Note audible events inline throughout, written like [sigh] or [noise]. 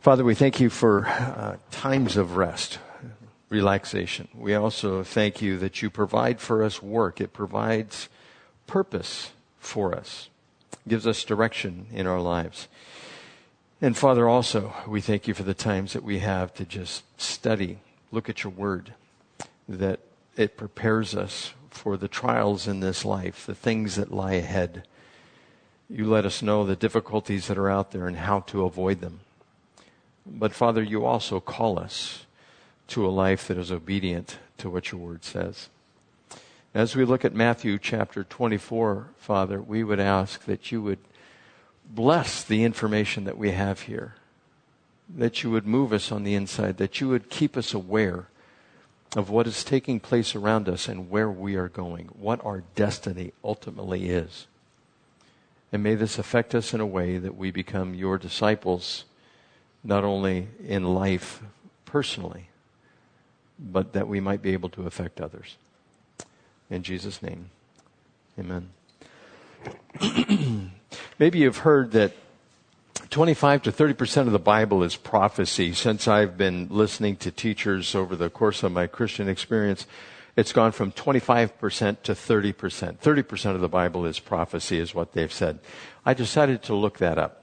Father, we thank you for uh, times of rest, relaxation. We also thank you that you provide for us work. It provides purpose for us, gives us direction in our lives. And Father, also, we thank you for the times that we have to just study, look at your word, that it prepares us for the trials in this life, the things that lie ahead. You let us know the difficulties that are out there and how to avoid them. But Father, you also call us to a life that is obedient to what your word says. As we look at Matthew chapter 24, Father, we would ask that you would bless the information that we have here, that you would move us on the inside, that you would keep us aware of what is taking place around us and where we are going, what our destiny ultimately is. And may this affect us in a way that we become your disciples not only in life personally, but that we might be able to affect others. In Jesus' name, amen. [clears throat] Maybe you've heard that 25 to 30% of the Bible is prophecy. Since I've been listening to teachers over the course of my Christian experience, it's gone from 25% to 30%. 30% of the Bible is prophecy, is what they've said. I decided to look that up.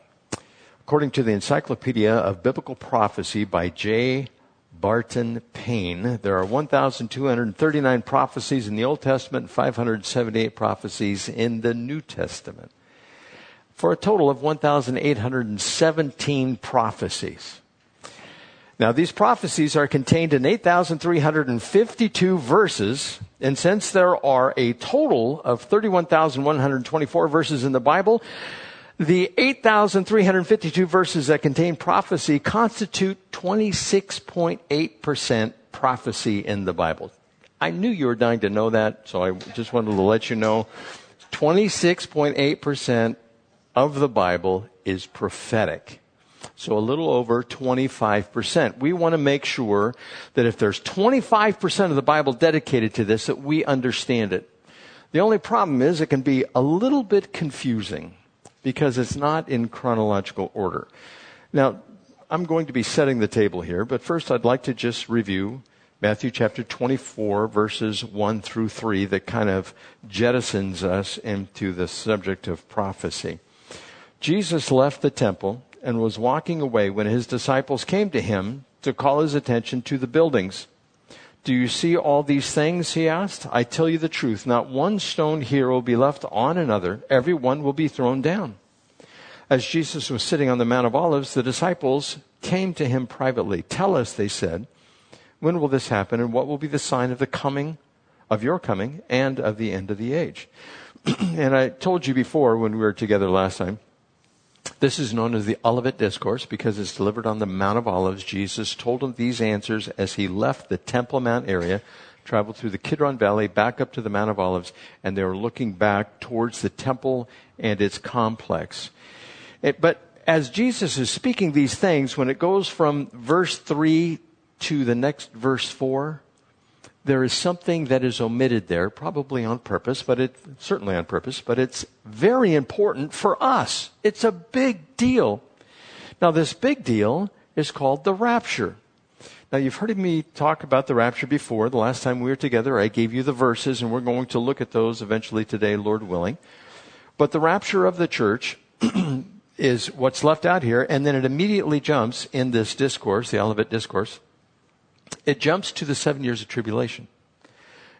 According to the Encyclopedia of Biblical Prophecy by J. Barton Payne, there are 1,239 prophecies in the Old Testament and 578 prophecies in the New Testament, for a total of 1,817 prophecies. Now, these prophecies are contained in 8,352 verses, and since there are a total of 31,124 verses in the Bible, the 8,352 verses that contain prophecy constitute 26.8% prophecy in the Bible. I knew you were dying to know that, so I just wanted to let you know 26.8% of the Bible is prophetic. So a little over 25%. We want to make sure that if there's 25% of the Bible dedicated to this, that we understand it. The only problem is it can be a little bit confusing because it's not in chronological order. Now, I'm going to be setting the table here, but first I'd like to just review Matthew chapter 24, verses 1 through 3, that kind of jettisons us into the subject of prophecy. Jesus left the temple and was walking away when his disciples came to him to call his attention to the buildings. Do you see all these things? He asked. I tell you the truth. Not one stone here will be left on another. Every one will be thrown down. As Jesus was sitting on the Mount of Olives, the disciples came to him privately. Tell us, they said, when will this happen and what will be the sign of the coming, of your coming and of the end of the age? [clears throat] and I told you before when we were together last time, this is known as the Olivet Discourse because it's delivered on the Mount of Olives. Jesus told them these answers as he left the Temple Mount area, traveled through the Kidron Valley, back up to the Mount of Olives, and they were looking back towards the temple and its complex. It, but as Jesus is speaking these things, when it goes from verse 3 to the next verse 4, there is something that is omitted there, probably on purpose, but it certainly on purpose, but it's very important for us. It's a big deal. Now, this big deal is called the rapture. Now, you've heard me talk about the rapture before. The last time we were together, I gave you the verses, and we're going to look at those eventually today, Lord willing. But the rapture of the church [clears throat] is what's left out here, and then it immediately jumps in this discourse, the Olivet Discourse, it jumps to the seven years of tribulation.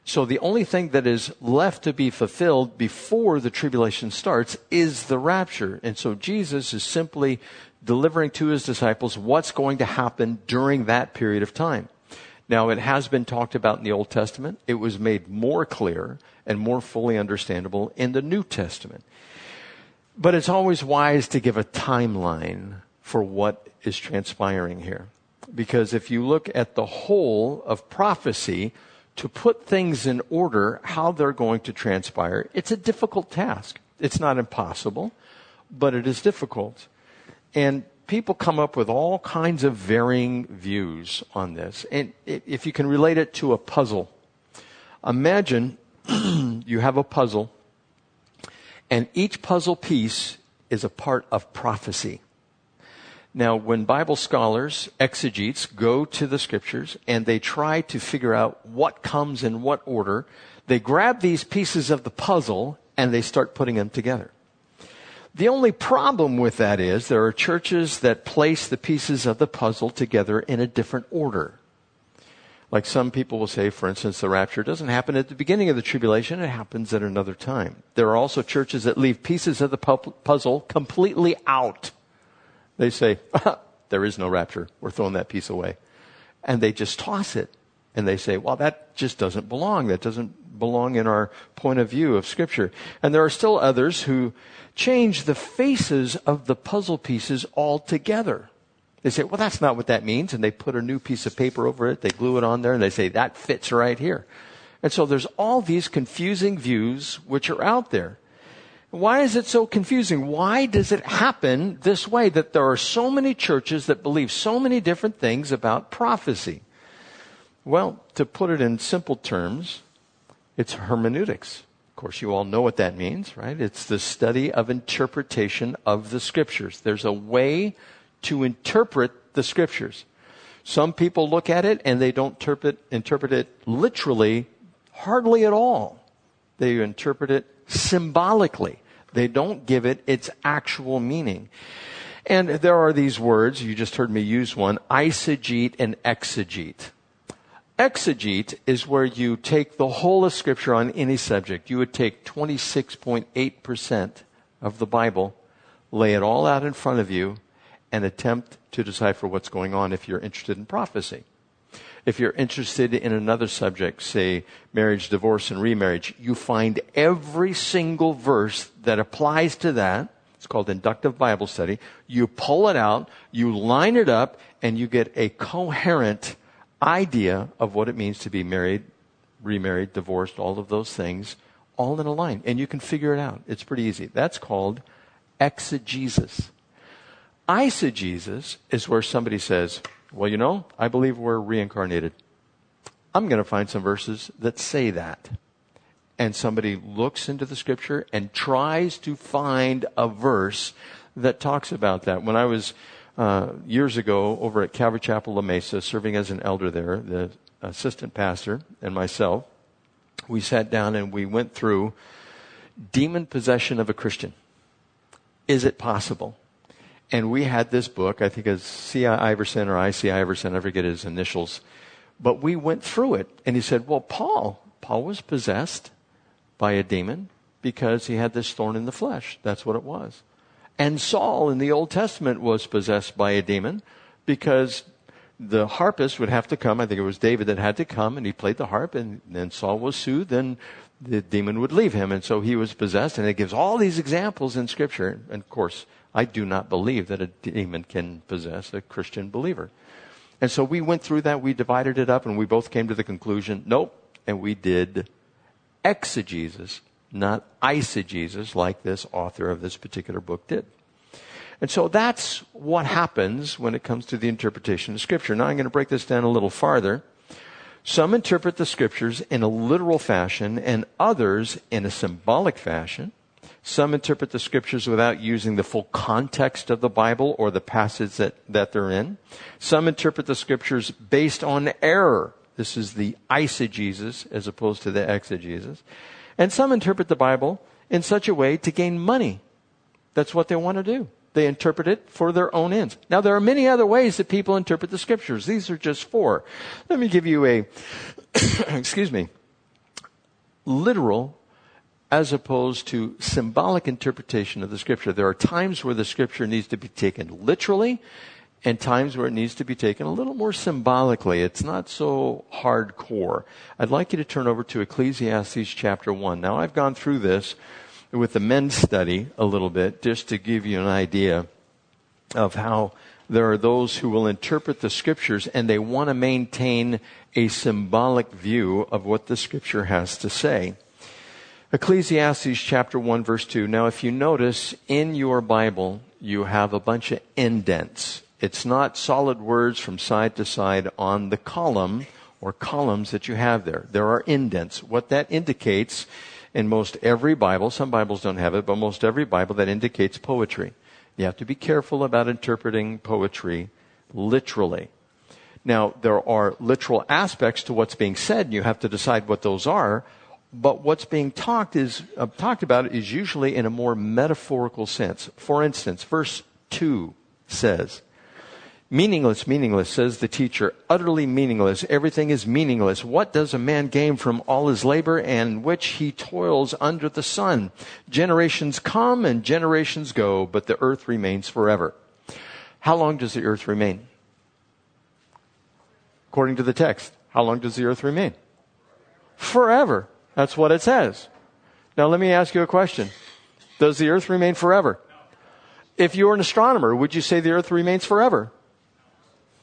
So the only thing that is left to be fulfilled before the tribulation starts is the rapture. And so Jesus is simply delivering to his disciples what's going to happen during that period of time. Now, it has been talked about in the Old Testament. It was made more clear and more fully understandable in the New Testament. But it's always wise to give a timeline for what is transpiring here. Because if you look at the whole of prophecy, to put things in order, how they're going to transpire, it's a difficult task. It's not impossible, but it is difficult. And people come up with all kinds of varying views on this. And if you can relate it to a puzzle, imagine [clears throat] you have a puzzle, and each puzzle piece is a part of prophecy. Now, when Bible scholars, exegetes, go to the scriptures and they try to figure out what comes in what order, they grab these pieces of the puzzle and they start putting them together. The only problem with that is there are churches that place the pieces of the puzzle together in a different order. Like some people will say, for instance, the rapture doesn't happen at the beginning of the tribulation, it happens at another time. There are also churches that leave pieces of the puzzle completely out. They say, [laughs] there is no rapture. We're throwing that piece away. And they just toss it. And they say, well, that just doesn't belong. That doesn't belong in our point of view of Scripture. And there are still others who change the faces of the puzzle pieces altogether. They say, well, that's not what that means. And they put a new piece of paper over it. They glue it on there and they say, that fits right here. And so there's all these confusing views which are out there. Why is it so confusing? Why does it happen this way that there are so many churches that believe so many different things about prophecy? Well, to put it in simple terms, it's hermeneutics. Of course, you all know what that means, right? It's the study of interpretation of the scriptures. There's a way to interpret the scriptures. Some people look at it and they don't interpret, interpret it literally hardly at all. They interpret it symbolically. They don't give it its actual meaning. And there are these words, you just heard me use one, eisegete and exegete. Exegete is where you take the whole of Scripture on any subject. You would take 26.8% of the Bible, lay it all out in front of you, and attempt to decipher what's going on if you're interested in prophecy. If you're interested in another subject, say marriage, divorce, and remarriage, you find every single verse that applies to that. It's called inductive Bible study. You pull it out, you line it up, and you get a coherent idea of what it means to be married, remarried, divorced, all of those things, all in a line. And you can figure it out. It's pretty easy. That's called exegesis. Eisegesis is where somebody says, well, you know, I believe we're reincarnated. I'm going to find some verses that say that. And somebody looks into the scripture and tries to find a verse that talks about that. When I was uh, years ago over at Calvary Chapel La Mesa, serving as an elder there, the assistant pastor and myself, we sat down and we went through demon possession of a Christian. Is it possible? And we had this book, I think it's C.I. Iverson or I.C. Iverson, I forget his initials. But we went through it. And he said, well, Paul, Paul was possessed by a demon because he had this thorn in the flesh. That's what it was. And Saul in the Old Testament was possessed by a demon because the harpist would have to come. I think it was David that had to come and he played the harp and then Saul was soothed and the demon would leave him. And so he was possessed. And it gives all these examples in scripture. And of course, I do not believe that a demon can possess a Christian believer. And so we went through that, we divided it up, and we both came to the conclusion, nope. And we did exegesis, not eisegesis, like this author of this particular book did. And so that's what happens when it comes to the interpretation of Scripture. Now I'm going to break this down a little farther. Some interpret the Scriptures in a literal fashion, and others in a symbolic fashion. Some interpret the scriptures without using the full context of the Bible or the passage that, that they're in. Some interpret the scriptures based on error. This is the eisegesis as opposed to the exegesis. And some interpret the Bible in such a way to gain money. That's what they want to do. They interpret it for their own ends. Now, there are many other ways that people interpret the scriptures. These are just four. Let me give you a, [coughs] excuse me, literal as opposed to symbolic interpretation of the scripture. There are times where the scripture needs to be taken literally and times where it needs to be taken a little more symbolically. It's not so hardcore. I'd like you to turn over to Ecclesiastes chapter 1. Now, I've gone through this with the men's study a little bit just to give you an idea of how there are those who will interpret the scriptures and they want to maintain a symbolic view of what the scripture has to say. Ecclesiastes chapter 1 verse 2. Now if you notice in your Bible, you have a bunch of indents. It's not solid words from side to side on the column or columns that you have there. There are indents. What that indicates in most every Bible, some Bibles don't have it, but most every Bible that indicates poetry. You have to be careful about interpreting poetry literally. Now, there are literal aspects to what's being said, and you have to decide what those are. But what's being talked is uh, talked about is usually in a more metaphorical sense. For instance, verse two says, Meaningless, meaningless, says the teacher. Utterly meaningless. Everything is meaningless. What does a man gain from all his labor and which he toils under the sun? Generations come and generations go, but the earth remains forever. How long does the earth remain? According to the text, how long does the earth remain? Forever. That's what it says. Now let me ask you a question. Does the earth remain forever? If you're an astronomer, would you say the earth remains forever?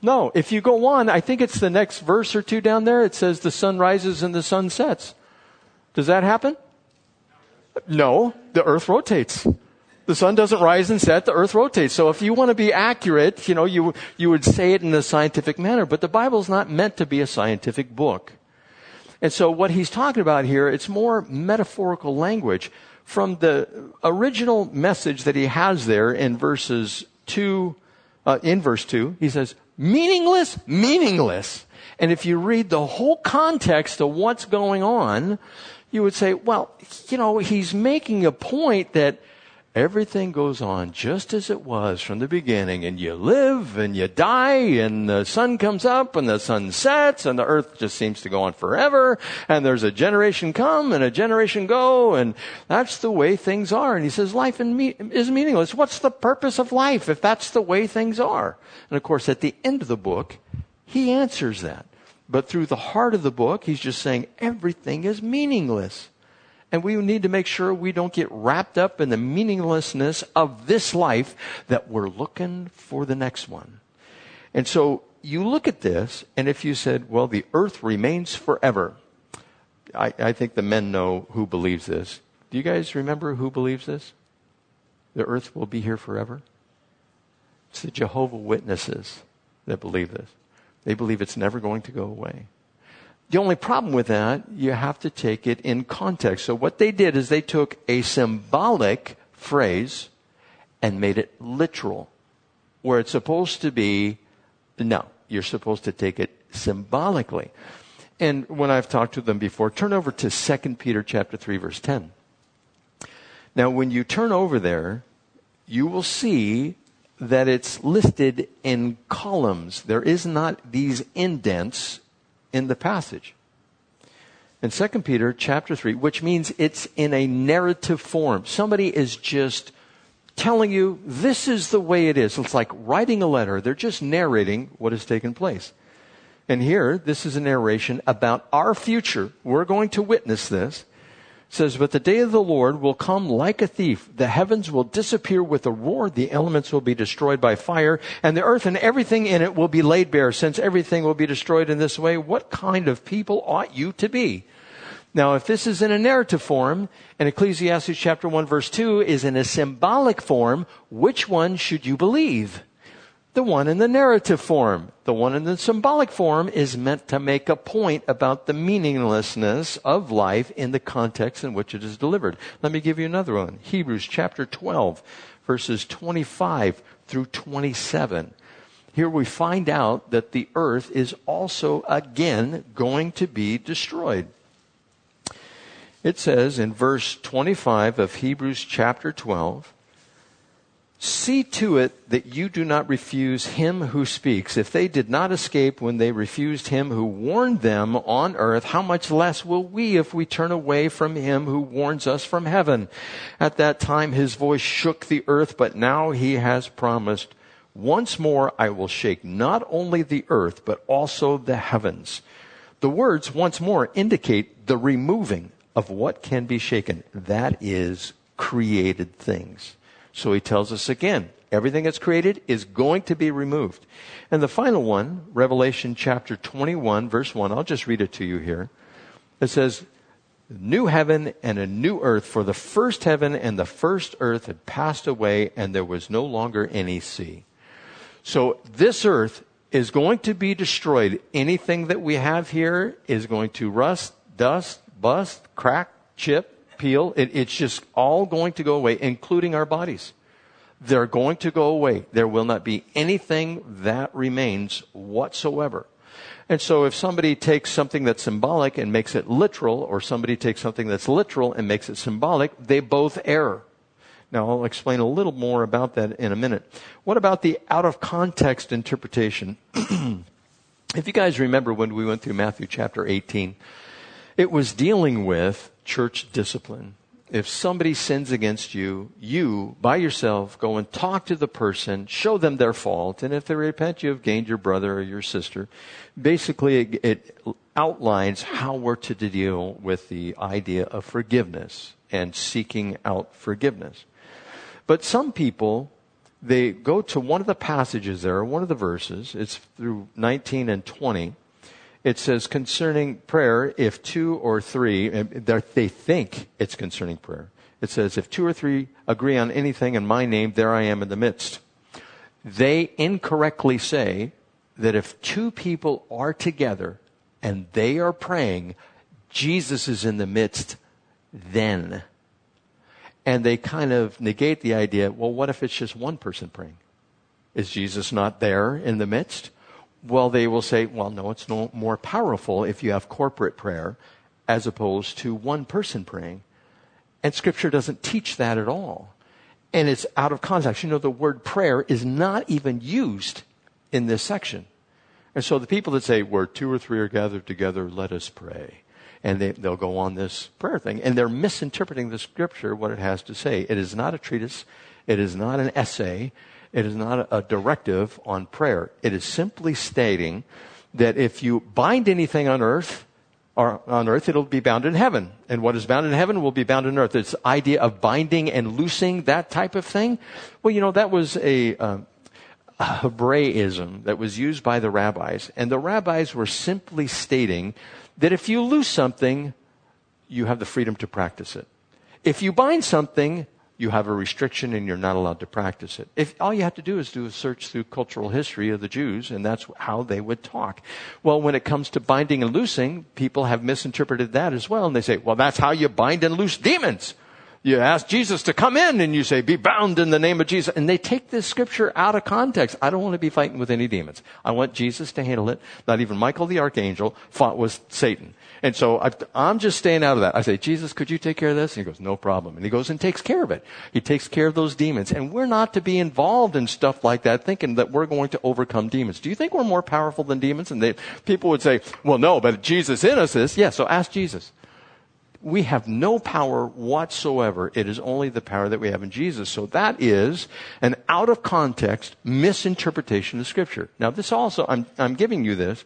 No. If you go on, I think it's the next verse or two down there. It says the sun rises and the sun sets. Does that happen? No. The earth rotates. The sun doesn't rise and set, the earth rotates. So if you want to be accurate, you know, you, you would say it in a scientific manner, but the Bible's not meant to be a scientific book. And so what he's talking about here, it's more metaphorical language from the original message that he has there in verses two, uh, in verse two, he says, Meaningless? Meaningless. And if you read the whole context of what's going on, you would say, well, you know, he's making a point that everything goes on just as it was from the beginning and you live and you die and the sun comes up and the sun sets and the earth just seems to go on forever and there's a generation come and a generation go and that's the way things are. And he says life is meaningless. What's the purpose of life if that's the way things are? And of course at the end of the book he answers that. But through the heart of the book he's just saying everything is meaningless and we need to make sure we don't get wrapped up in the meaninglessness of this life that we're looking for the next one. And so you look at this, and if you said, well, the earth remains forever, I, I think the men know who believes this. Do you guys remember who believes this? The earth will be here forever? It's the Jehovah Witnesses that believe this. They believe it's never going to go away. The only problem with that, you have to take it in context. So what they did is they took a symbolic phrase and made it literal. Where it's supposed to be, no, you're supposed to take it symbolically. And when I've talked to them before, turn over to 2 Peter chapter 3 verse 10. Now when you turn over there, you will see that it's listed in columns. There is not these indents in the passage. In 2 Peter chapter 3, which means it's in a narrative form. Somebody is just telling you this is the way it is. It's like writing a letter. They're just narrating what has taken place. And here, this is a narration about our future. We're going to witness this says, But the day of the Lord will come like a thief. The heavens will disappear with a roar. The elements will be destroyed by fire. And the earth and everything in it will be laid bare. Since everything will be destroyed in this way, what kind of people ought you to be? Now, if this is in a narrative form, and Ecclesiastes chapter 1 verse 2 is in a symbolic form, which one should you believe? The one in the narrative form. The one in the symbolic form is meant to make a point about the meaninglessness of life in the context in which it is delivered. Let me give you another one. Hebrews chapter 12, verses 25 through 27. Here we find out that the earth is also again going to be destroyed. It says in verse 25 of Hebrews chapter 12, See to it that you do not refuse him who speaks. If they did not escape when they refused him who warned them on earth, how much less will we if we turn away from him who warns us from heaven? At that time his voice shook the earth, but now he has promised, once more I will shake not only the earth, but also the heavens. The words once more indicate the removing of what can be shaken. That is created things. So he tells us again, everything that's created is going to be removed. And the final one, Revelation chapter 21, verse 1, I'll just read it to you here. It says, New heaven and a new earth, for the first heaven and the first earth had passed away, and there was no longer any sea. So this earth is going to be destroyed. Anything that we have here is going to rust, dust, bust, crack, chip, peel. It, it's just all going to go away, including our bodies. They're going to go away. There will not be anything that remains whatsoever. And so if somebody takes something that's symbolic and makes it literal, or somebody takes something that's literal and makes it symbolic, they both err. Now, I'll explain a little more about that in a minute. What about the out of context interpretation? [clears throat] if you guys remember when we went through Matthew chapter 18, it was dealing with church discipline. If somebody sins against you, you, by yourself, go and talk to the person, show them their fault, and if they repent, you have gained your brother or your sister. Basically, it, it outlines how we're to deal with the idea of forgiveness and seeking out forgiveness. But some people, they go to one of the passages there, one of the verses, it's through 19 and 20. It says concerning prayer, if two or three, eh, they think it's concerning prayer. It says, if two or three agree on anything in my name, there I am in the midst. They incorrectly say that if two people are together and they are praying, Jesus is in the midst then and they kind of negate the idea well, what if it's just one person praying? Is Jesus not there in the midst? Well, they will say, well, no, it's no more powerful if you have corporate prayer as opposed to one person praying. And scripture doesn't teach that at all. And it's out of context. You know, the word prayer is not even used in this section. And so the people that say, where two or three are gathered together, let us pray and they, they'll go on this prayer thing. And they're misinterpreting the scripture, what it has to say. It is not a treatise. It is not an essay. It is not a directive on prayer. It is simply stating that if you bind anything on earth, or on earth, it'll be bound in heaven. And what is bound in heaven will be bound in earth. It's idea of binding and loosing, that type of thing. Well, you know, that was a, um, a Hebraism that was used by the rabbis. And the rabbis were simply stating that if you lose something, you have the freedom to practice it. If you bind something, you have a restriction and you're not allowed to practice it. If all you have to do is do a search through cultural history of the Jews, and that's how they would talk. Well, when it comes to binding and loosing, people have misinterpreted that as well, and they say, well, that's how you bind and loose demons. You ask Jesus to come in and you say, be bound in the name of Jesus. And they take this scripture out of context. I don't want to be fighting with any demons. I want Jesus to handle it. Not even Michael the archangel fought with Satan. And so I, am just staying out of that. I say, Jesus, could you take care of this? And he goes, no problem. And he goes and takes care of it. He takes care of those demons. And we're not to be involved in stuff like that, thinking that we're going to overcome demons. Do you think we're more powerful than demons? And they, people would say, well, no, but Jesus in us is. Yeah, so ask Jesus we have no power whatsoever. It is only the power that we have in Jesus. So that is an out of context misinterpretation of Scripture. Now, this also, I'm, I'm giving you this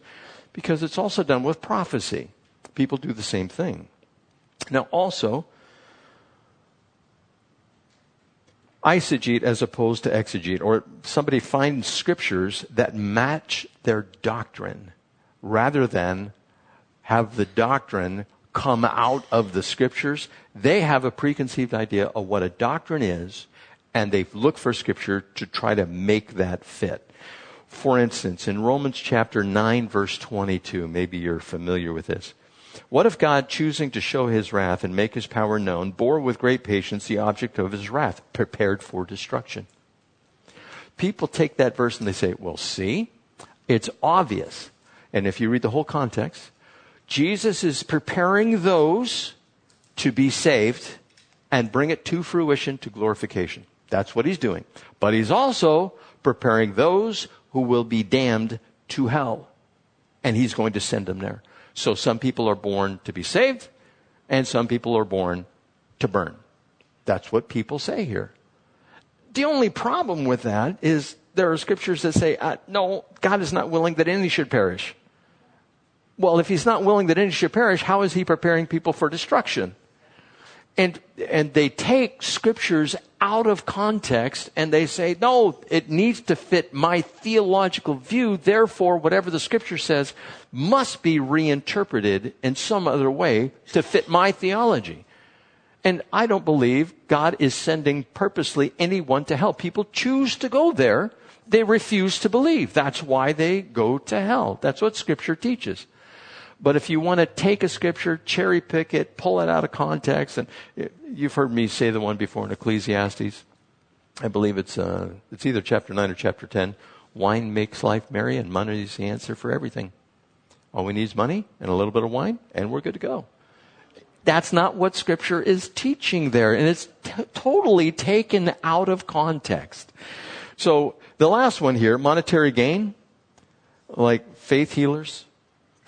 because it's also done with prophecy. People do the same thing. Now, also, eisegete as opposed to exegete, or somebody finds scriptures that match their doctrine rather than have the doctrine come out of the scriptures. They have a preconceived idea of what a doctrine is, and they look for scripture to try to make that fit. For instance, in Romans chapter 9 verse 22, maybe you're familiar with this. What if God, choosing to show his wrath and make his power known, bore with great patience the object of his wrath, prepared for destruction? People take that verse and they say, well, see, it's obvious. And if you read the whole context, Jesus is preparing those to be saved and bring it to fruition to glorification. That's what he's doing. But he's also preparing those who will be damned to hell. And he's going to send them there. So some people are born to be saved and some people are born to burn. That's what people say here. The only problem with that is there are scriptures that say, uh, no, God is not willing that any should perish. Well, if he's not willing that any should perish, how is he preparing people for destruction? And, and they take scriptures out of context and they say, no, it needs to fit my theological view. Therefore, whatever the scripture says must be reinterpreted in some other way to fit my theology. And I don't believe God is sending purposely anyone to hell. People choose to go there. They refuse to believe. That's why they go to hell. That's what scripture teaches. But if you want to take a scripture, cherry pick it, pull it out of context, and you've heard me say the one before in Ecclesiastes. I believe it's, uh, it's either chapter 9 or chapter 10. Wine makes life merry, and money is the answer for everything. All we need is money and a little bit of wine, and we're good to go. That's not what Scripture is teaching there, and it's t- totally taken out of context. So, the last one here monetary gain, like faith healers,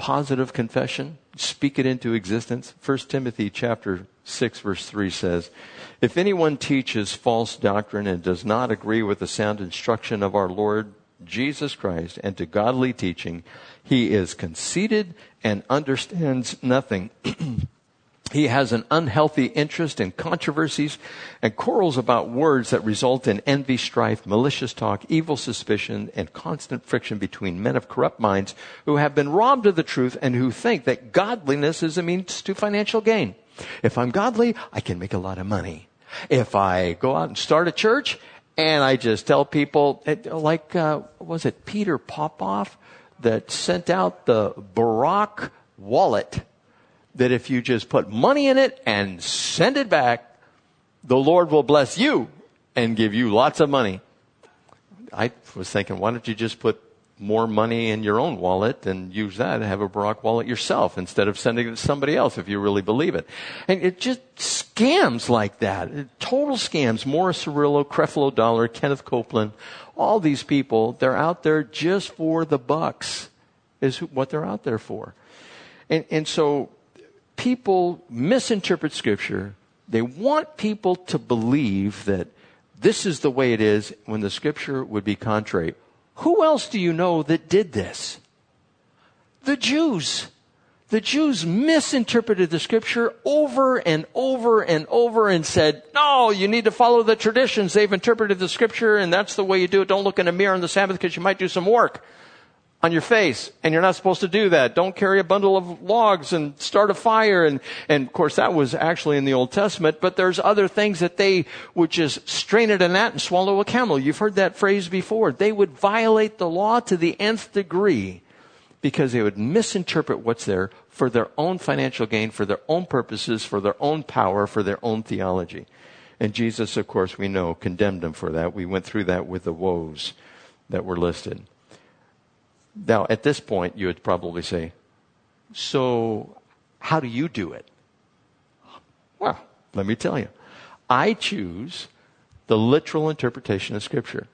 positive confession, speak it into existence. 1 Timothy chapter 6 verse 3 says, If anyone teaches false doctrine and does not agree with the sound instruction of our Lord Jesus Christ and to godly teaching, he is conceited and understands nothing. [clears throat] he has an unhealthy interest in controversies and quarrels about words that result in envy, strife, malicious talk, evil suspicion, and constant friction between men of corrupt minds who have been robbed of the truth and who think that godliness is a means to financial gain. If I'm godly, I can make a lot of money. If I go out and start a church and I just tell people, like, uh, was it Peter Popoff that sent out the Barack wallet that if you just put money in it and send it back, the Lord will bless you and give you lots of money. I was thinking, why don't you just put more money in your own wallet and use that and have a Barack wallet yourself instead of sending it to somebody else if you really believe it. And it just scams like that. Total scams. Morris Cerullo, Creflo Dollar, Kenneth Copeland, all these people, they're out there just for the bucks is what they're out there for. And, and so people misinterpret scripture. They want people to believe that this is the way it is when the scripture would be contrary. Who else do you know that did this? The Jews. The Jews misinterpreted the scripture over and over and over and said, no, you need to follow the traditions. They've interpreted the scripture and that's the way you do it. Don't look in a mirror on the Sabbath because you might do some work on your face. And you're not supposed to do that. Don't carry a bundle of logs and start a fire. And, and of course that was actually in the Old Testament, but there's other things that they would just strain at a gnat and swallow a camel. You've heard that phrase before. They would violate the law to the nth degree because they would misinterpret what's there for their own financial gain, for their own purposes, for their own power, for their own theology. And Jesus, of course, we know, condemned them for that. We went through that with the woes that were listed. Now, at this point, you would probably say, So, how do you do it? Well, let me tell you. I choose the literal interpretation of Scripture.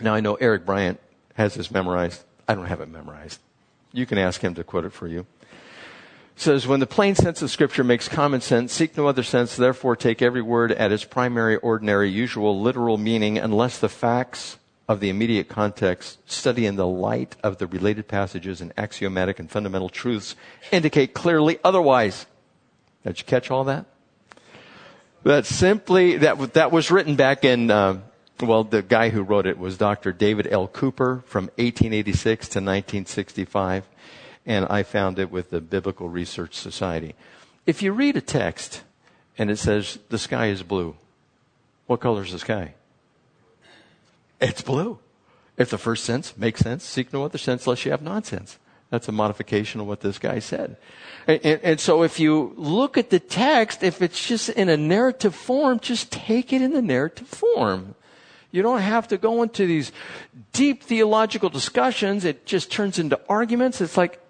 Now, I know Eric Bryant has this memorized. I don't have it memorized. You can ask him to quote it for you. It says, When the plain sense of Scripture makes common sense, seek no other sense, therefore take every word at its primary, ordinary, usual, literal meaning, unless the facts of the immediate context, study in the light of the related passages and axiomatic and fundamental truths indicate clearly otherwise. Did you catch all that? That simply, that, that was written back in, uh, well, the guy who wrote it was Dr. David L. Cooper from 1886 to 1965, and I found it with the Biblical Research Society. If you read a text and it says the sky is blue, what color is the sky? It's blue. If the first sense makes sense, seek no other sense lest you have nonsense. That's a modification of what this guy said. And, and, and, so if you look at the text, if it's just in a narrative form, just take it in the narrative form. You don't have to go into these deep theological discussions. It just turns into arguments. It's like,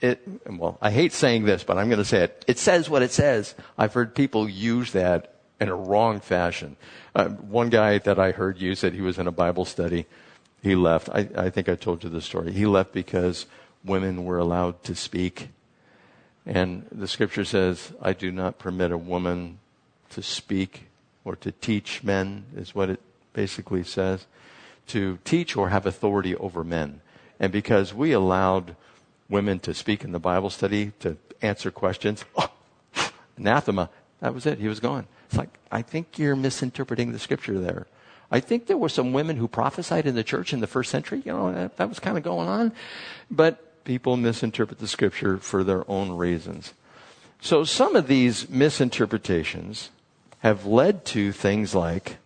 it, well, I hate saying this, but I'm going to say it. It says what it says. I've heard people use that in a wrong fashion. Uh, one guy that I heard use it, he was in a Bible study. He left. I, I think I told you the story. He left because women were allowed to speak. And the scripture says, I do not permit a woman to speak or to teach men, is what it basically says. To teach or have authority over men. And because we allowed women to speak in the Bible study, to answer questions, oh, [laughs] anathema, that was it. He was gone. It's like, I think you're misinterpreting the scripture there. I think there were some women who prophesied in the church in the first century. You know, that, that was kind of going on. But people misinterpret the scripture for their own reasons. So some of these misinterpretations have led to things like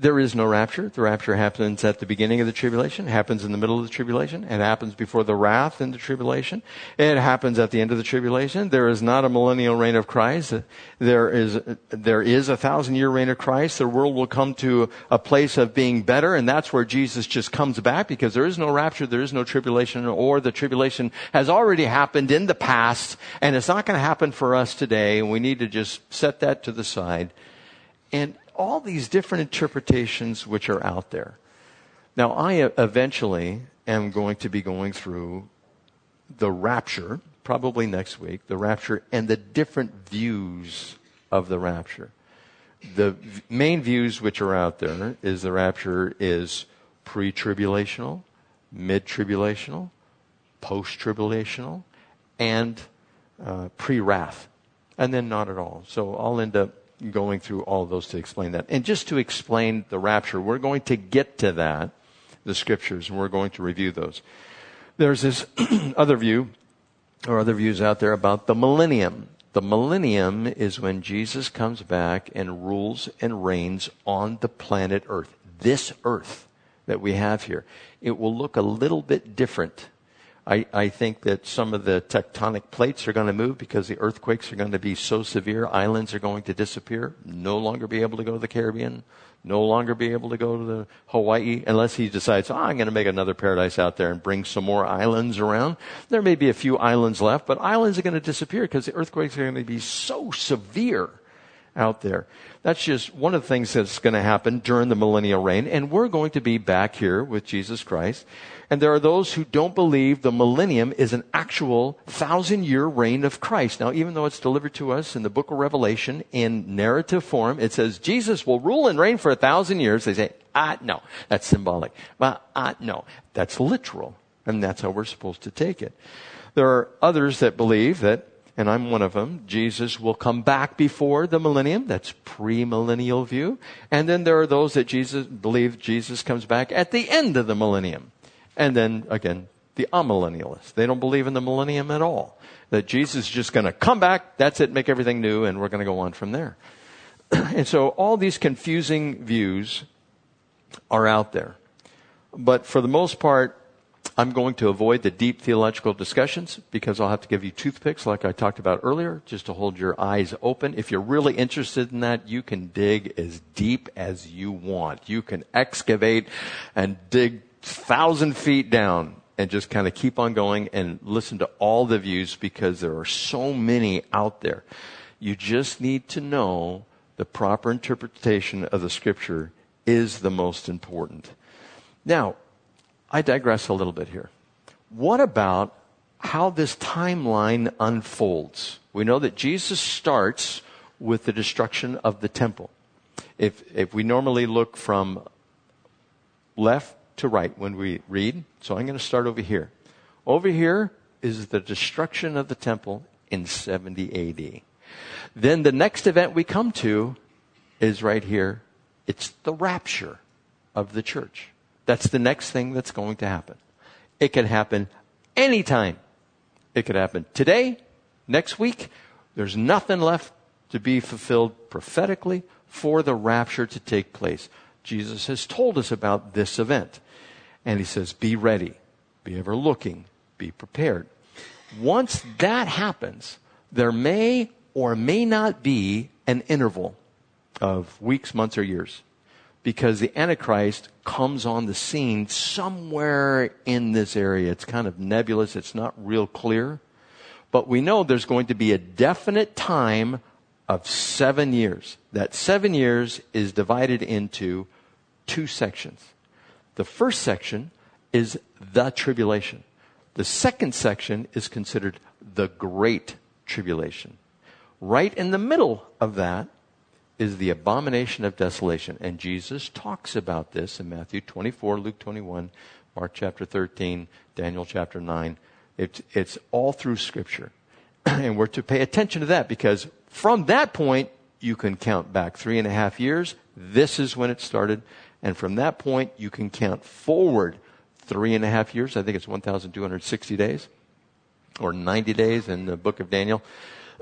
there is no rapture. The rapture happens at the beginning of the tribulation, happens in the middle of the tribulation, it happens before the wrath in the tribulation. It happens at the end of the tribulation. There is not a millennial reign of Christ. There is, there is a thousand year reign of Christ. The world will come to a place of being better, and that's where Jesus just comes back because there is no rapture, there is no tribulation, or the tribulation has already happened in the past, and it's not going to happen for us today, and we need to just set that to the side. And all these different interpretations which are out there. Now, I eventually am going to be going through the rapture, probably next week, the rapture and the different views of the rapture. The main views which are out there is the rapture is pre tribulational, mid tribulational, post tribulational, and uh, pre wrath, and then not at all. So I'll end up going through all those to explain that. And just to explain the rapture, we're going to get to that, the scriptures, and we're going to review those. There's this [clears throat] other view, or other views out there about the millennium. The millennium is when Jesus comes back and rules and reigns on the planet Earth. This Earth that we have here. It will look a little bit different I, I think that some of the tectonic plates are going to move because the earthquakes are going to be so severe. Islands are going to disappear, no longer be able to go to the Caribbean, no longer be able to go to the Hawaii unless he decides, oh, I'm going to make another paradise out there and bring some more islands around. There may be a few islands left, but islands are going to disappear because the earthquakes are going to be so severe out there. That's just one of the things that's going to happen during the millennial reign. And we're going to be back here with Jesus Christ. And there are those who don't believe the millennium is an actual thousand year reign of Christ. Now, even though it's delivered to us in the book of Revelation in narrative form, it says Jesus will rule and reign for a thousand years. They say, ah, no, that's symbolic. Well, ah, no, that's literal. And that's how we're supposed to take it. There are others that believe that and I'm one of them. Jesus will come back before the millennium. That's premillennial view. And then there are those that Jesus believe Jesus comes back at the end of the millennium. And then again, the amillennialists. They don't believe in the millennium at all. That Jesus is just going to come back, that's it, make everything new, and we're going to go on from there. [clears throat] and so all these confusing views are out there. But for the most part, I'm going to avoid the deep theological discussions because I'll have to give you toothpicks like I talked about earlier, just to hold your eyes open. If you're really interested in that, you can dig as deep as you want. You can excavate and dig thousand feet down and just kind of keep on going and listen to all the views because there are so many out there. You just need to know the proper interpretation of the scripture is the most important. Now, I digress a little bit here. What about how this timeline unfolds? We know that Jesus starts with the destruction of the temple. If, if we normally look from left to right when we read. So I'm going to start over here. Over here is the destruction of the temple in 70 AD. Then the next event we come to is right here. It's the rapture of the church. That's the next thing that's going to happen. It can happen anytime. It could happen today, next week. There's nothing left to be fulfilled prophetically for the rapture to take place. Jesus has told us about this event. And he says, be ready, be ever looking, be prepared. Once that happens, there may or may not be an interval of weeks, months, or years because the Antichrist comes on the scene somewhere in this area. It's kind of nebulous, it's not real clear. But we know there's going to be a definite time of seven years. That seven years is divided into two sections. The first section is the tribulation. The second section is considered the great tribulation. Right in the middle of that is the abomination of desolation. And Jesus talks about this in Matthew 24, Luke 21, Mark chapter 13, Daniel chapter 9. It's, it's all through Scripture. [clears throat] and we're to pay attention to that because from that point, you can count back three and a half years. This is when it started. And from that point, you can count forward three and a half years. I think it's 1,260 days or 90 days in the book of Daniel.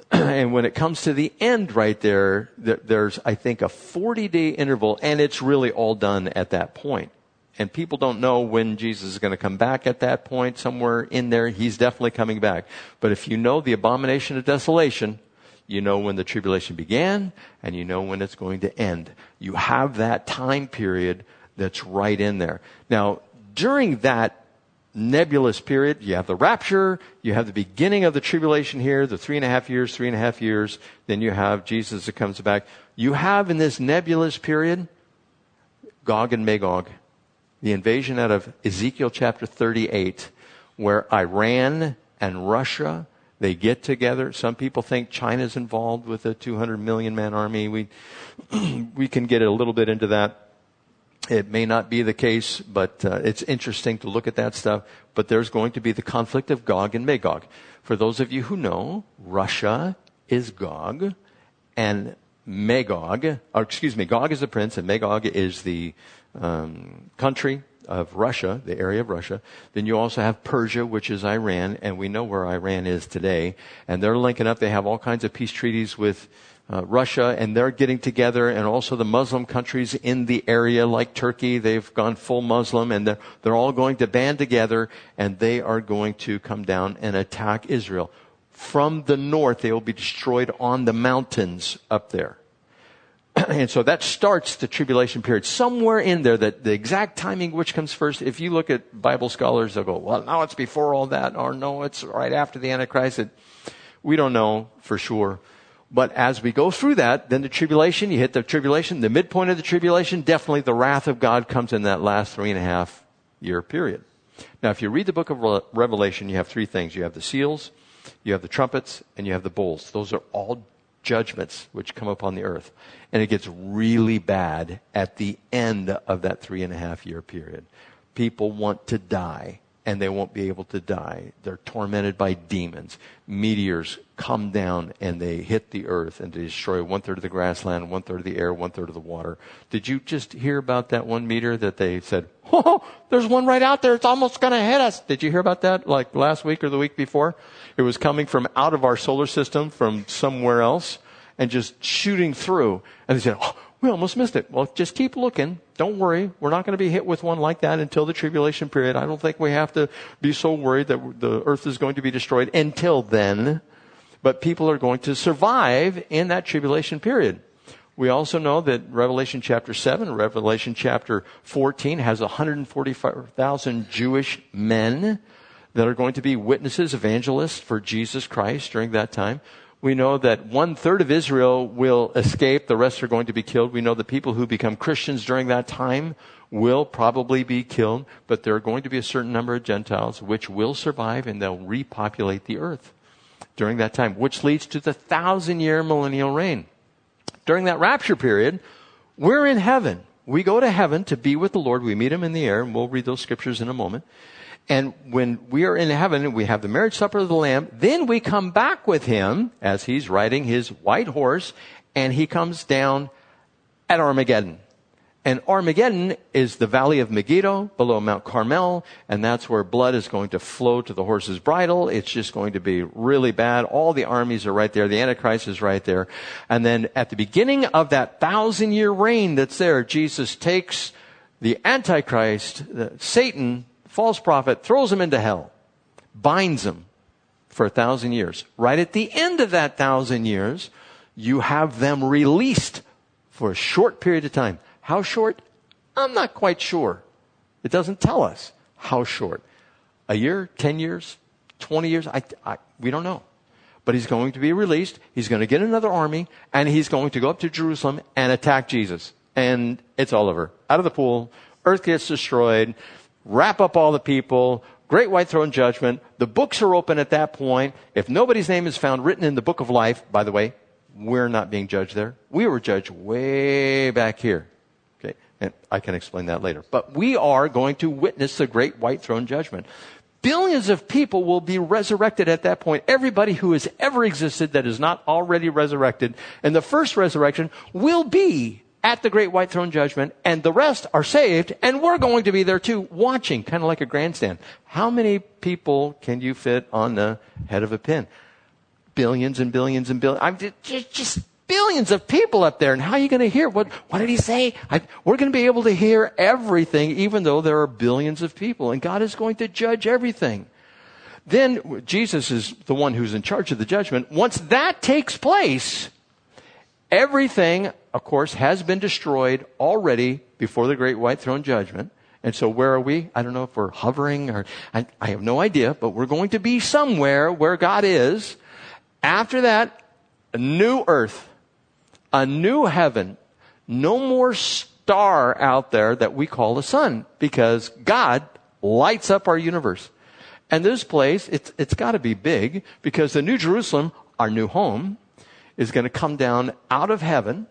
[clears throat] and when it comes to the end right there, there's, I think, a 40 day interval, and it's really all done at that point. And people don't know when Jesus is going to come back at that point. Somewhere in there, he's definitely coming back. But if you know the abomination of desolation, you know when the tribulation began, and you know when it's going to end. You have that time period that's right in there. Now, during that nebulous period. You have the rapture, you have the beginning of the tribulation here, the three and a half years, three and a half years, then you have Jesus that comes back. You have in this nebulous period Gog and Magog, the invasion out of Ezekiel chapter 38, where Iran and Russia they get together. Some people think China's involved with a 200 million man army. We, [clears throat] we can get a little bit into that. It may not be the case, but uh, it's interesting to look at that stuff. But there's going to be the conflict of Gog and Magog. For those of you who know, Russia is Gog, and Magog, or excuse me, Gog is the prince, and Magog is the um, country of Russia, the area of Russia. Then you also have Persia, which is Iran, and we know where Iran is today. And they're linking up. They have all kinds of peace treaties with uh, Russia, and they're getting together, and also the Muslim countries in the area, like Turkey, they've gone full Muslim, and they're, they're all going to band together, and they are going to come down and attack Israel. From the north, they will be destroyed on the mountains up there. [clears throat] and so that starts the tribulation period. Somewhere in there, that the exact timing which comes first, if you look at Bible scholars, they'll go, well, now it's before all that, or no, it's right after the Antichrist. It, we don't know for sure. But as we go through that, then the tribulation, you hit the tribulation, the midpoint of the tribulation, definitely the wrath of God comes in that last three and a half year period. Now, if you read the book of Revelation, you have three things. You have the seals, you have the trumpets, and you have the bowls. Those are all judgments which come upon the earth. And it gets really bad at the end of that three and a half year period. People want to die and they won't be able to die. They're tormented by demons. Meteors come down and they hit the earth and they destroy one third of the grassland, one third of the air, one third of the water. Did you just hear about that one meteor that they said, oh, there's one right out there. It's almost going to hit us. Did you hear about that like last week or the week before? It was coming from out of our solar system from somewhere else and just shooting through. And they said, oh, we almost missed it. Well, just keep looking. Don't worry. We're not going to be hit with one like that until the tribulation period. I don't think we have to be so worried that the earth is going to be destroyed until then. But people are going to survive in that tribulation period. We also know that Revelation chapter 7, Revelation chapter 14 has 145,000 Jewish men that are going to be witnesses, evangelists for Jesus Christ during that time. We know that one third of Israel will escape. The rest are going to be killed. We know the people who become Christians during that time will probably be killed, but there are going to be a certain number of Gentiles which will survive and they'll repopulate the earth during that time, which leads to the thousand year millennial reign. During that rapture period, we're in heaven. We go to heaven to be with the Lord. We meet him in the air, and we'll read those scriptures in a moment. And when we are in heaven, and we have the marriage supper of the Lamb. Then we come back with him as he's riding his white horse and he comes down at Armageddon. And Armageddon is the valley of Megiddo below Mount Carmel, and that's where blood is going to flow to the horse's bridle. It's just going to be really bad. All the armies are right there. The Antichrist is right there. And then at the beginning of that thousand year reign that's there, Jesus takes the Antichrist, Satan, false prophet, throws him into hell, binds him for a thousand years. Right at the end of that thousand years, you have them released for a short period of time. How short? I'm not quite sure. It doesn't tell us how short. A year, 10 years, 20 years? I, I, we don't know. But he's going to be released. He's going to get another army and he's going to go up to Jerusalem and attack Jesus. And it's all over. Out of the pool. Earth gets destroyed wrap up all the people, great white throne judgment. The books are open at that point. If nobody's name is found written in the book of life, by the way, we're not being judged there. We were judged way back here. Okay. And I can explain that later. But we are going to witness the great white throne judgment. Billions of people will be resurrected at that point. Everybody who has ever existed that is not already resurrected. And the first resurrection will be at the great white throne judgment and the rest are saved and we're going to be there too watching kind of like a grandstand how many people can you fit on the head of a pin billions and billions and billions. I'm just, just billions of people up there. And how are you going to hear? What, what did he say? I, we're going to be able to hear everything, even though there are billions of people. And God is going to judge everything. Then Jesus is the one who's in charge of the judgment. Once that takes place, everything, of course, has been destroyed already before the great white throne judgment. And so where are we? I don't know if we're hovering or I, I have no idea, but we're going to be somewhere where God is. After that, a new earth, a new heaven, no more star out there that we call the sun because God lights up our universe. And this place, it's, it's got to be big because the New Jerusalem, our new home, is going to come down out of heaven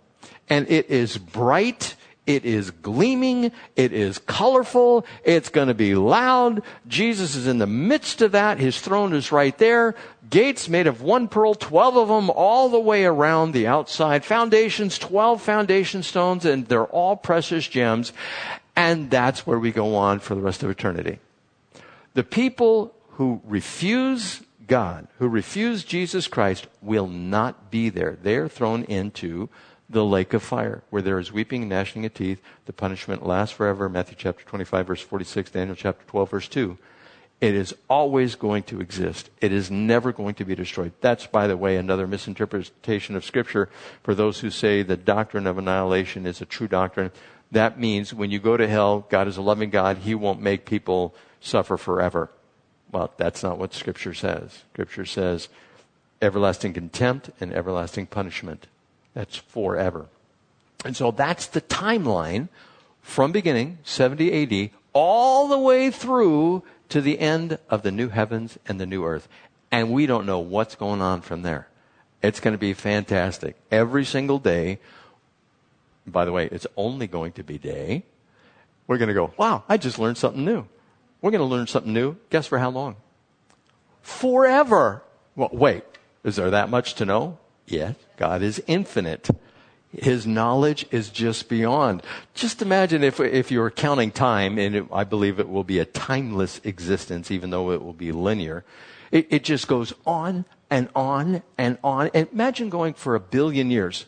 and it is bright it is gleaming. It is colorful. It's going to be loud. Jesus is in the midst of that. His throne is right there. Gates made of one pearl, 12 of them all the way around the outside. Foundations, 12 foundation stones, and they're all precious gems. And that's where we go on for the rest of eternity. The people who refuse God, who refuse Jesus Christ, will not be there. They're thrown into the lake of fire, where there is weeping and gnashing of teeth. The punishment lasts forever. Matthew chapter 25, verse 46, Daniel chapter 12, verse 2. It is always going to exist. It is never going to be destroyed. That's, by the way, another misinterpretation of Scripture for those who say the doctrine of annihilation is a true doctrine. That means when you go to hell, God is a loving God. He won't make people suffer forever. Well, that's not what Scripture says. Scripture says everlasting contempt and everlasting punishment. That's forever. And so that's the timeline from beginning, 70 AD, all the way through to the end of the new heavens and the new earth. And we don't know what's going on from there. It's going to be fantastic. Every single day, by the way, it's only going to be day. We're going to go, wow, I just learned something new. We're going to learn something new. Guess for how long? Forever. Well, wait, is there that much to know? Yes, God is infinite. His knowledge is just beyond. Just imagine if, if you were counting time, and it, I believe it will be a timeless existence, even though it will be linear. It, it just goes on and on and on. Imagine going for a billion years.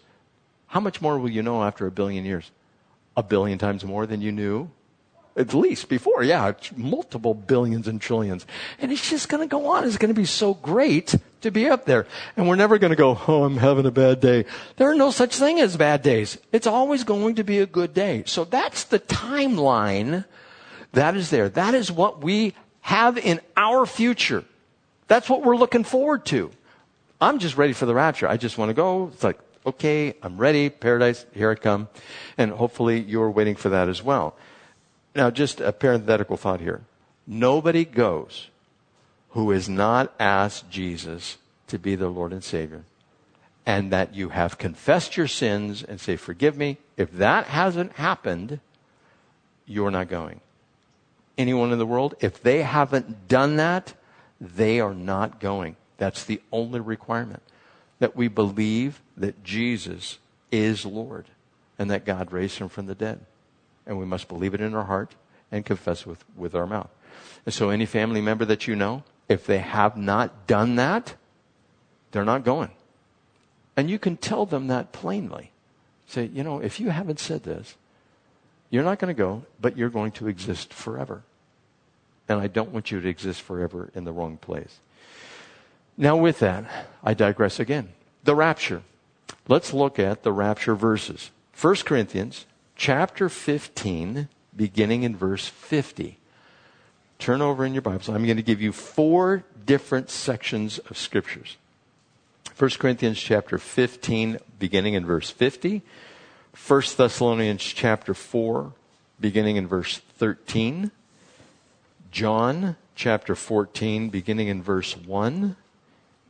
How much more will you know after a billion years? A billion times more than you knew at least before, yeah, multiple billions and trillions. And it's just going to go on. It's going to be so great to be up there. And we're never going to go, oh, I'm having a bad day. There are no such thing as bad days. It's always going to be a good day. So that's the timeline that is there. That is what we have in our future. That's what we're looking forward to. I'm just ready for the rapture. I just want to go. It's like, okay, I'm ready. Paradise, here I come. And hopefully you're waiting for that as well. Now, just a parenthetical thought here. Nobody goes who has not asked Jesus to be their Lord and Savior and that you have confessed your sins and say, Forgive me. If that hasn't happened, you're not going. Anyone in the world, if they haven't done that, they are not going. That's the only requirement. That we believe that Jesus is Lord and that God raised him from the dead and we must believe it in our heart and confess with, with our mouth. And so, any family member that you know, if they have not done that, they're not going. And you can tell them that plainly. Say, you know, if you haven't said this, you're not going to go, but you're going to exist forever. And I don't want you to exist forever in the wrong place. Now, with that, I digress again. The rapture. Let's look at the rapture verses. 1 Corinthians chapter 15, beginning in verse 50. Turn over in your Bibles. I'm going to give you four different sections of scriptures. 1 Corinthians chapter 15, beginning in verse 50. 1 Thessalonians chapter 4, beginning in verse 13. John chapter 14, beginning in verse 1.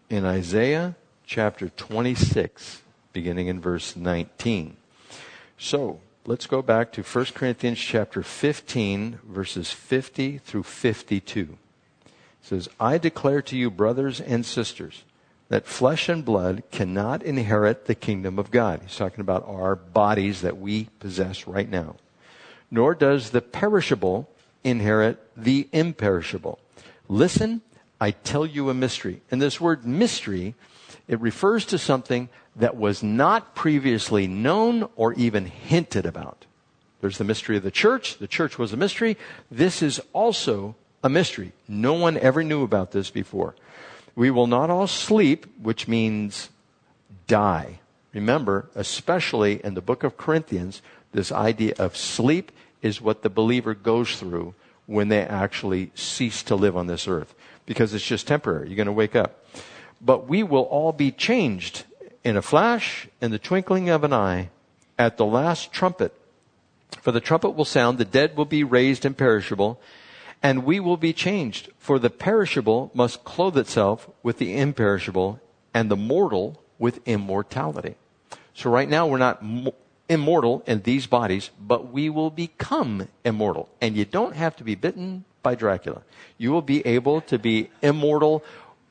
In Isaiah chapter 26, beginning in verse 19. So, let's go back to 1 Corinthians chapter 15, verses 50 through 52. It says, I declare to you, brothers and sisters, that flesh and blood cannot inherit the kingdom of God. He's talking about our bodies that we possess right now. Nor does the perishable inherit the imperishable. Listen, I tell you a mystery. And this word mystery, it refers to something that was not previously known or even hinted about. There's the mystery of the church. The church was a mystery. This is also a mystery. No one ever knew about this before. We will not all sleep, which means die. Remember, especially in the book of Corinthians, this idea of sleep is what the believer goes through when they actually cease to live on this earth because it's just temporary. You're going to wake up. But we will all be changed in a flash, in the twinkling of an eye, at the last trumpet. For the trumpet will sound, the dead will be raised imperishable, and we will be changed. For the perishable must clothe itself with the imperishable, and the mortal with immortality. So right now we're not immortal in these bodies, but we will become immortal. And you don't have to be bitten by Dracula. You will be able to be immortal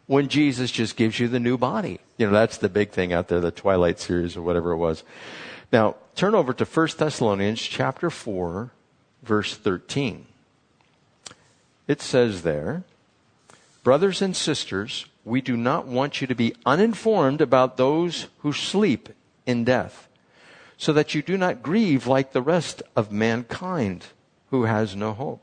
when Jesus just gives you the new body. You know, that's the big thing out there, the Twilight series or whatever it was. Now, turn over to 1 Thessalonians chapter 4, verse 13. It says there, Brothers and sisters, we do not want you to be uninformed about those who sleep in death, so that you do not grieve like the rest of mankind who has no hope.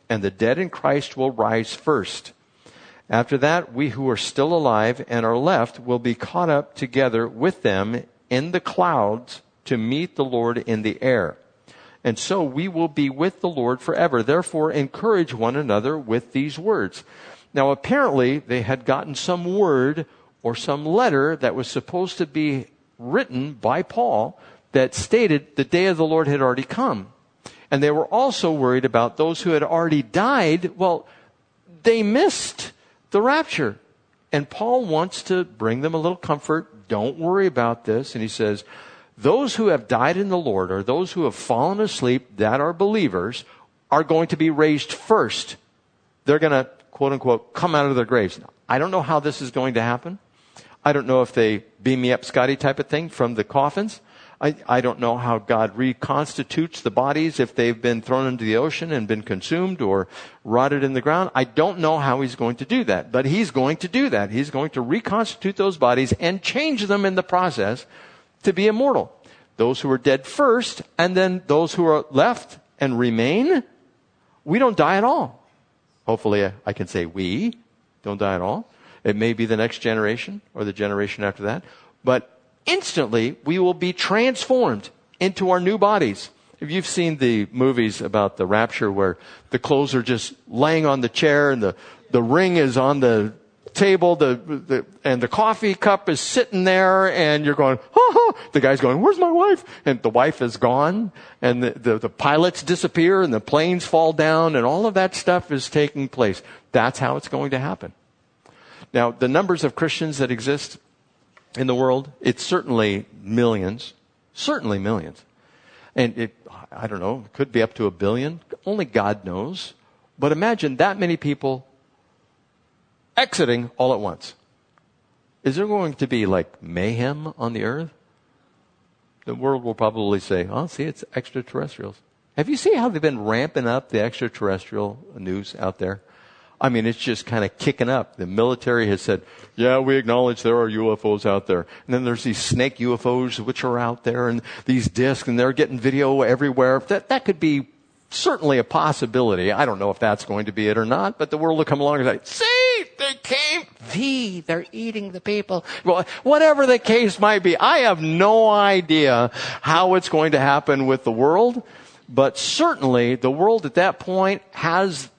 and the dead in Christ will rise first. After that, we who are still alive and are left will be caught up together with them in the clouds to meet the Lord in the air. And so we will be with the Lord forever. Therefore, encourage one another with these words. Now, apparently, they had gotten some word or some letter that was supposed to be written by Paul that stated the day of the Lord had already come. And they were also worried about those who had already died. Well, they missed the rapture. And Paul wants to bring them a little comfort. Don't worry about this. And he says, those who have died in the Lord or those who have fallen asleep that are believers are going to be raised first. They're going to, quote unquote, come out of their graves. Now, I don't know how this is going to happen. I don't know if they beam me up Scotty type of thing from the coffins. I, I don't know how God reconstitutes the bodies if they've been thrown into the ocean and been consumed or rotted in the ground. I don't know how he's going to do that, but he's going to do that. He's going to reconstitute those bodies and change them in the process to be immortal. Those who are dead first, and then those who are left and remain, we don't die at all. Hopefully I can say we don't die at all. It may be the next generation or the generation after that. But instantly we will be transformed into our new bodies. If you've seen the movies about the rapture where the clothes are just laying on the chair and the, the ring is on the table, the, the, and the coffee cup is sitting there and you're going. The guy's going, where's my wife? And the wife is gone and the, the, the pilots disappear and the planes fall down and all of that stuff is taking place. That's how it's going to happen. Now, the numbers of Christians that exist in the world? It's certainly millions, certainly millions. And it, I don't know, it could be up to a billion. Only God knows. But imagine that many people exiting all at once. Is there going to be like mayhem on the earth? The world will probably say, oh, see, it's extraterrestrials. Have you seen how they've been ramping up the extraterrestrial news out there? I mean, it's just kind of kicking up. The military has said, yeah, we acknowledge there are UFOs out there. And then there's these snake UFOs which are out there and these discs and they're getting video everywhere. That, that could be certainly a possibility. I don't know if that's going to be it or not, but the world will come along and say, see, they came, the, they're eating the people. Well, whatever the case might be, I have no idea how it's going to happen with the world, but certainly the world at that point has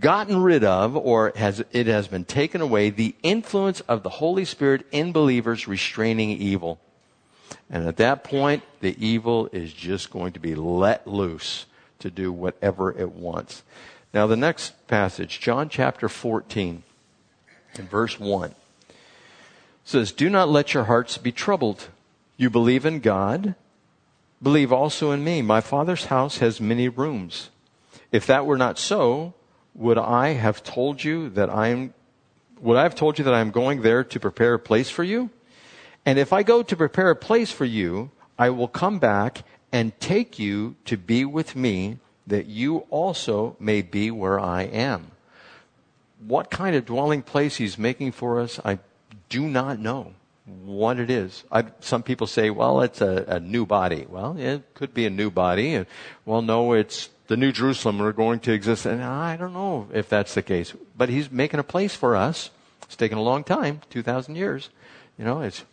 gotten rid of or has, it has been taken away the influence of the Holy Spirit in believers restraining evil. And at that point, the evil is just going to be let loose to do whatever it wants. Now, the next passage, John chapter 14, and verse 1. says, Do not let your hearts be troubled. You believe in God, believe also in me. My Father's house has many rooms. If that were not so, would I have told you that I am would I have told you that I am going there to prepare a place for you? And if I go to prepare a place for you, I will come back and take you to be with me, that you also may be where I am. What kind of dwelling place he's making for us, I do not know what it is. I, some people say, well, it's a, a, new body. Well, it could be a new body. Well, no, it's the New Jerusalem. We're going to exist. And I don't know if that's the case. But he's making a place for us. It's taken a long time, 2,000 years. You know, it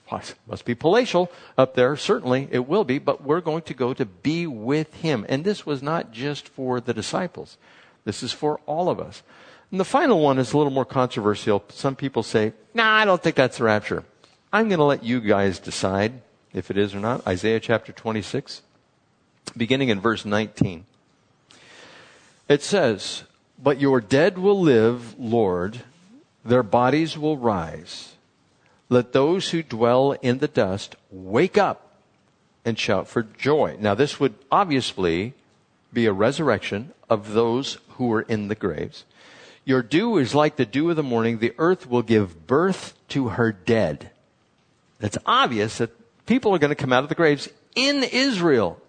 must be palatial up there. Certainly it will be, but we're going to go to be with him. And this was not just for the disciples. This is for all of us. And the final one is a little more controversial. Some people say, nah, I don't think that's the rapture. I'm going to let you guys decide if it is or not. Isaiah chapter 26, beginning in verse 19. It says, But your dead will live, Lord, their bodies will rise. Let those who dwell in the dust wake up and shout for joy. Now, this would obviously be a resurrection of those who were in the graves. Your dew is like the dew of the morning. The earth will give birth to her dead. It's obvious that people are going to come out of the graves in Israel.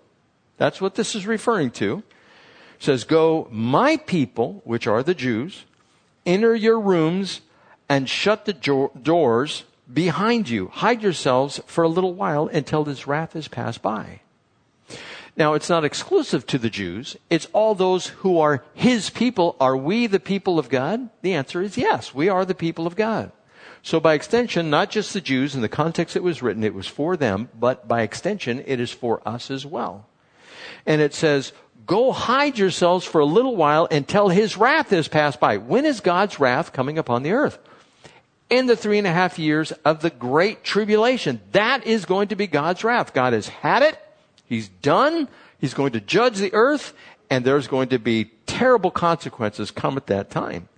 That's what this is referring to. Says, Go, my people, which are the Jews, enter your rooms and shut the jo- doors behind you. Hide yourselves for a little while until this wrath has passed by. Now, it's not exclusive to the Jews. It's all those who are his people. Are we the people of God? The answer is yes. We are the people of God. So by extension, not just the Jews in the context it was written, it was for them, but by extension, it is for us as well. And it says, go hide yourselves for a little while until his wrath is passed by. When is God's wrath coming upon the earth? in the three and a half years of the great tribulation. That is going to be God's wrath. God has had it. He's done. He's going to judge the earth and there's going to be terrible consequences come at that time.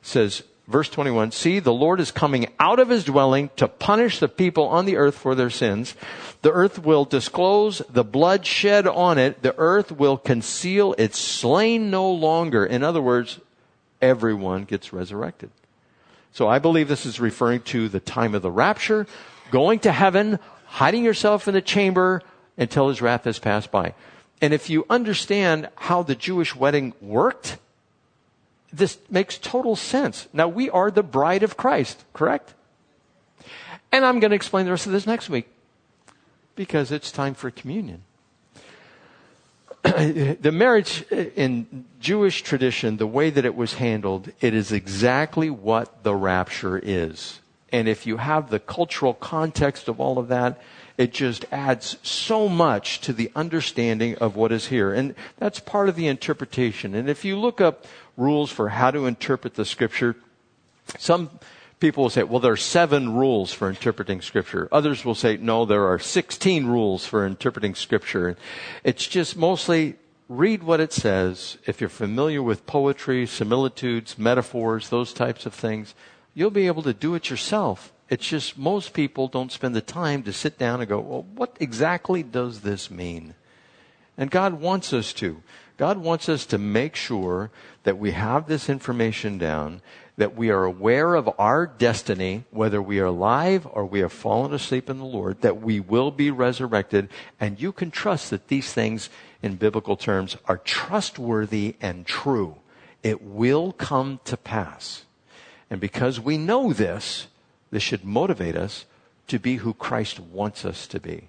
It says, verse 21, see, the Lord is coming out of his dwelling to punish the people on the earth for their sins. The earth will disclose the blood shed on it. The earth will conceal its slain no longer. In other words, everyone gets resurrected. So I believe this is referring to the time of the rapture, going to heaven, hiding yourself in the chamber until his wrath has passed by. And if you understand how the Jewish wedding worked, this makes total sense. Now we are the bride of Christ, correct? And I'm going to explain the rest of this next week because it's time for communion. [clears throat] the marriage uh, in Jewish tradition, the way that it was handled, it is exactly what the rapture is. And if you have the cultural context of all of that, it just adds so much to the understanding of what is here. And that's part of the interpretation. And if you look up rules for how to interpret the scripture, some people will say, well, there are seven rules for interpreting scripture. Others will say, no, there are 16 rules for interpreting scripture. It's just mostly read what it says. If you're familiar with poetry, similitudes, metaphors, those types of things, you'll be able to do it yourself. It's just most people don't spend the time to sit down and go, well, what exactly does this mean? And God wants us to. God wants us to make sure that we have this information down that we are aware of our destiny, whether we are alive or we have fallen asleep in the Lord, that we will be resurrected, and you can trust that these things, in biblical terms, are trustworthy and true. It will come to pass. And because we know this, this should motivate us to be who Christ wants us to be.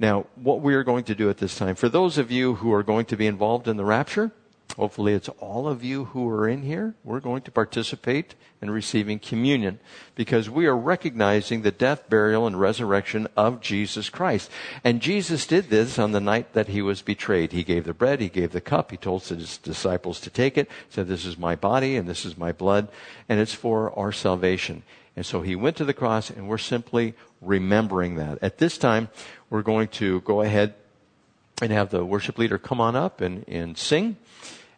Now, what we are going to do at this time, for those of you who are going to be involved in the rapture, Hopefully, it's all of you who are in here. We're going to participate in receiving communion because we are recognizing the death, burial, and resurrection of Jesus Christ. And Jesus did this on the night that he was betrayed. He gave the bread, he gave the cup, he told his disciples to take it, said, This is my body and this is my blood, and it's for our salvation. And so he went to the cross, and we're simply remembering that. At this time, we're going to go ahead and have the worship leader come on up and, and sing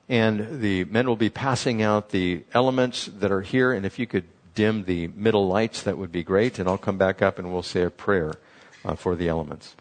and the men will be passing out the elements that are here. And if you could dim the middle lights, that would be great. And I'll come back up and we'll say a prayer uh, for the elements.